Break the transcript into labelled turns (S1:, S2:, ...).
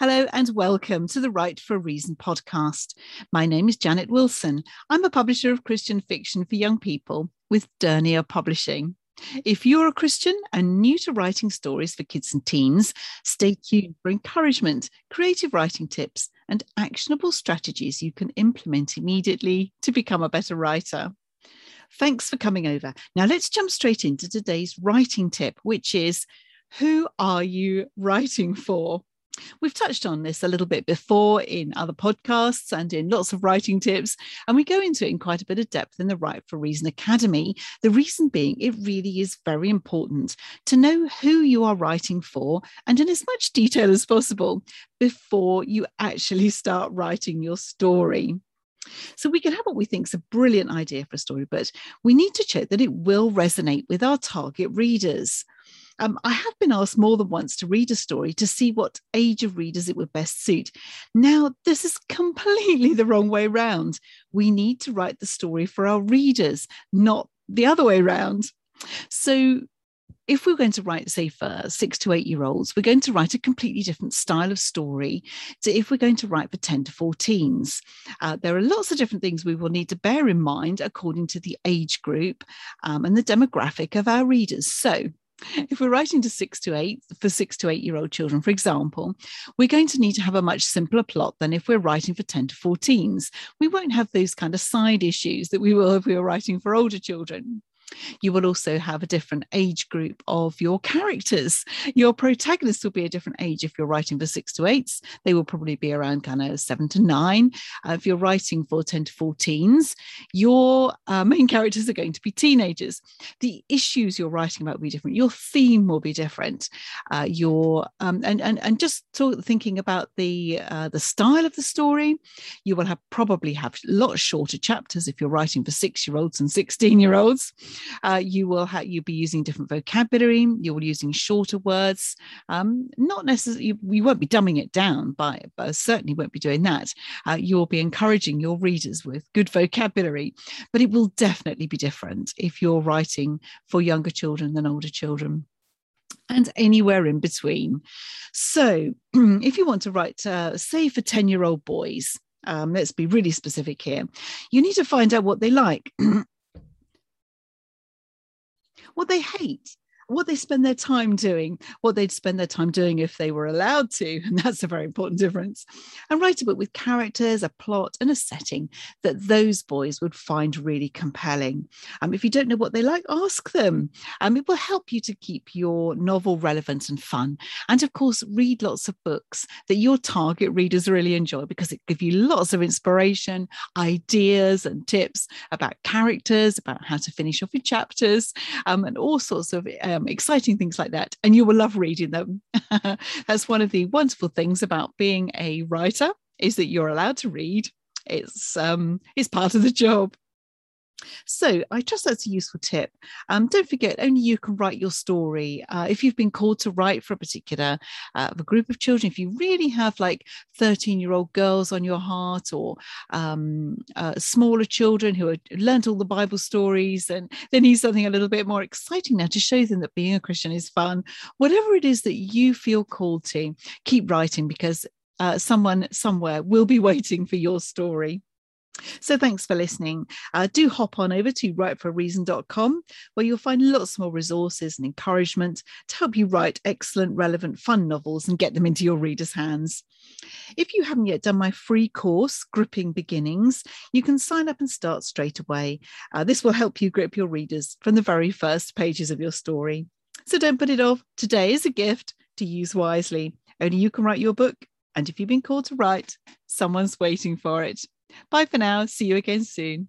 S1: Hello and welcome to the Write for a Reason podcast. My name is Janet Wilson. I'm a publisher of Christian fiction for young people with Dernier Publishing. If you're a Christian and new to writing stories for kids and teens, stay tuned for encouragement, creative writing tips, and actionable strategies you can implement immediately to become a better writer. Thanks for coming over. Now let's jump straight into today's writing tip, which is who are you writing for? We've touched on this a little bit before in other podcasts and in lots of writing tips, and we go into it in quite a bit of depth in the Write for Reason Academy. The reason being, it really is very important to know who you are writing for and in as much detail as possible before you actually start writing your story. So we can have what we think is a brilliant idea for a story, but we need to check that it will resonate with our target readers. Um, I have been asked more than once to read a story to see what age of readers it would best suit. Now, this is completely the wrong way round. We need to write the story for our readers, not the other way round. So, if we're going to write, say, for six to eight year olds, we're going to write a completely different style of story to if we're going to write for 10 to 14s. Uh, there are lots of different things we will need to bear in mind according to the age group um, and the demographic of our readers. So, if we're writing to six to eight for six to eight year old children, for example, we're going to need to have a much simpler plot than if we're writing for 10 to 14s. We won't have those kind of side issues that we will if we were writing for older children. You will also have a different age group of your characters. Your protagonists will be a different age if you're writing for six to eights. They will probably be around kind of seven to nine. Uh, if you're writing for 10 to 14s, your uh, main characters are going to be teenagers. The issues you're writing about will be different. Your theme will be different. Uh, your um, and, and and just thinking about the uh, the style of the story, you will have probably have lots shorter chapters if you're writing for six year olds and 16 year olds. Uh, you will have you'll be using different vocabulary. You'll be using shorter words. Um, not necessarily you, you, won't be dumbing it down, by, but certainly won't be doing that. Uh, you'll be encouraging your readers with good vocabulary, but it will definitely be different if you're writing for younger children than older children and anywhere in between. So, if you want to write, uh, say, for 10 year old boys, um, let's be really specific here, you need to find out what they like. what they hate what they spend their time doing, what they'd spend their time doing if they were allowed to. And that's a very important difference. And write a book with characters, a plot, and a setting that those boys would find really compelling. Um, if you don't know what they like, ask them. Um, it will help you to keep your novel relevant and fun. And of course, read lots of books that your target readers really enjoy because it gives you lots of inspiration, ideas, and tips about characters, about how to finish off your chapters, um, and all sorts of um, um, exciting things like that, and you will love reading them. That's one of the wonderful things about being a writer is that you're allowed to read. It's um, it's part of the job. So I trust that's a useful tip. Um, don't forget, only you can write your story. Uh, if you've been called to write for a particular uh, a group of children, if you really have like 13 year old girls on your heart or um, uh, smaller children who have learned all the Bible stories and they need something a little bit more exciting now to show them that being a Christian is fun, whatever it is that you feel called to, keep writing because uh, someone somewhere will be waiting for your story. So thanks for listening. Uh, do hop on over to writeforareason.com where you'll find lots more resources and encouragement to help you write excellent, relevant, fun novels and get them into your readers' hands. If you haven't yet done my free course, Gripping Beginnings, you can sign up and start straight away. Uh, this will help you grip your readers from the very first pages of your story. So don't put it off. Today is a gift to use wisely. Only you can write your book. And if you've been called to write, someone's waiting for it. Bye for now. See you again soon.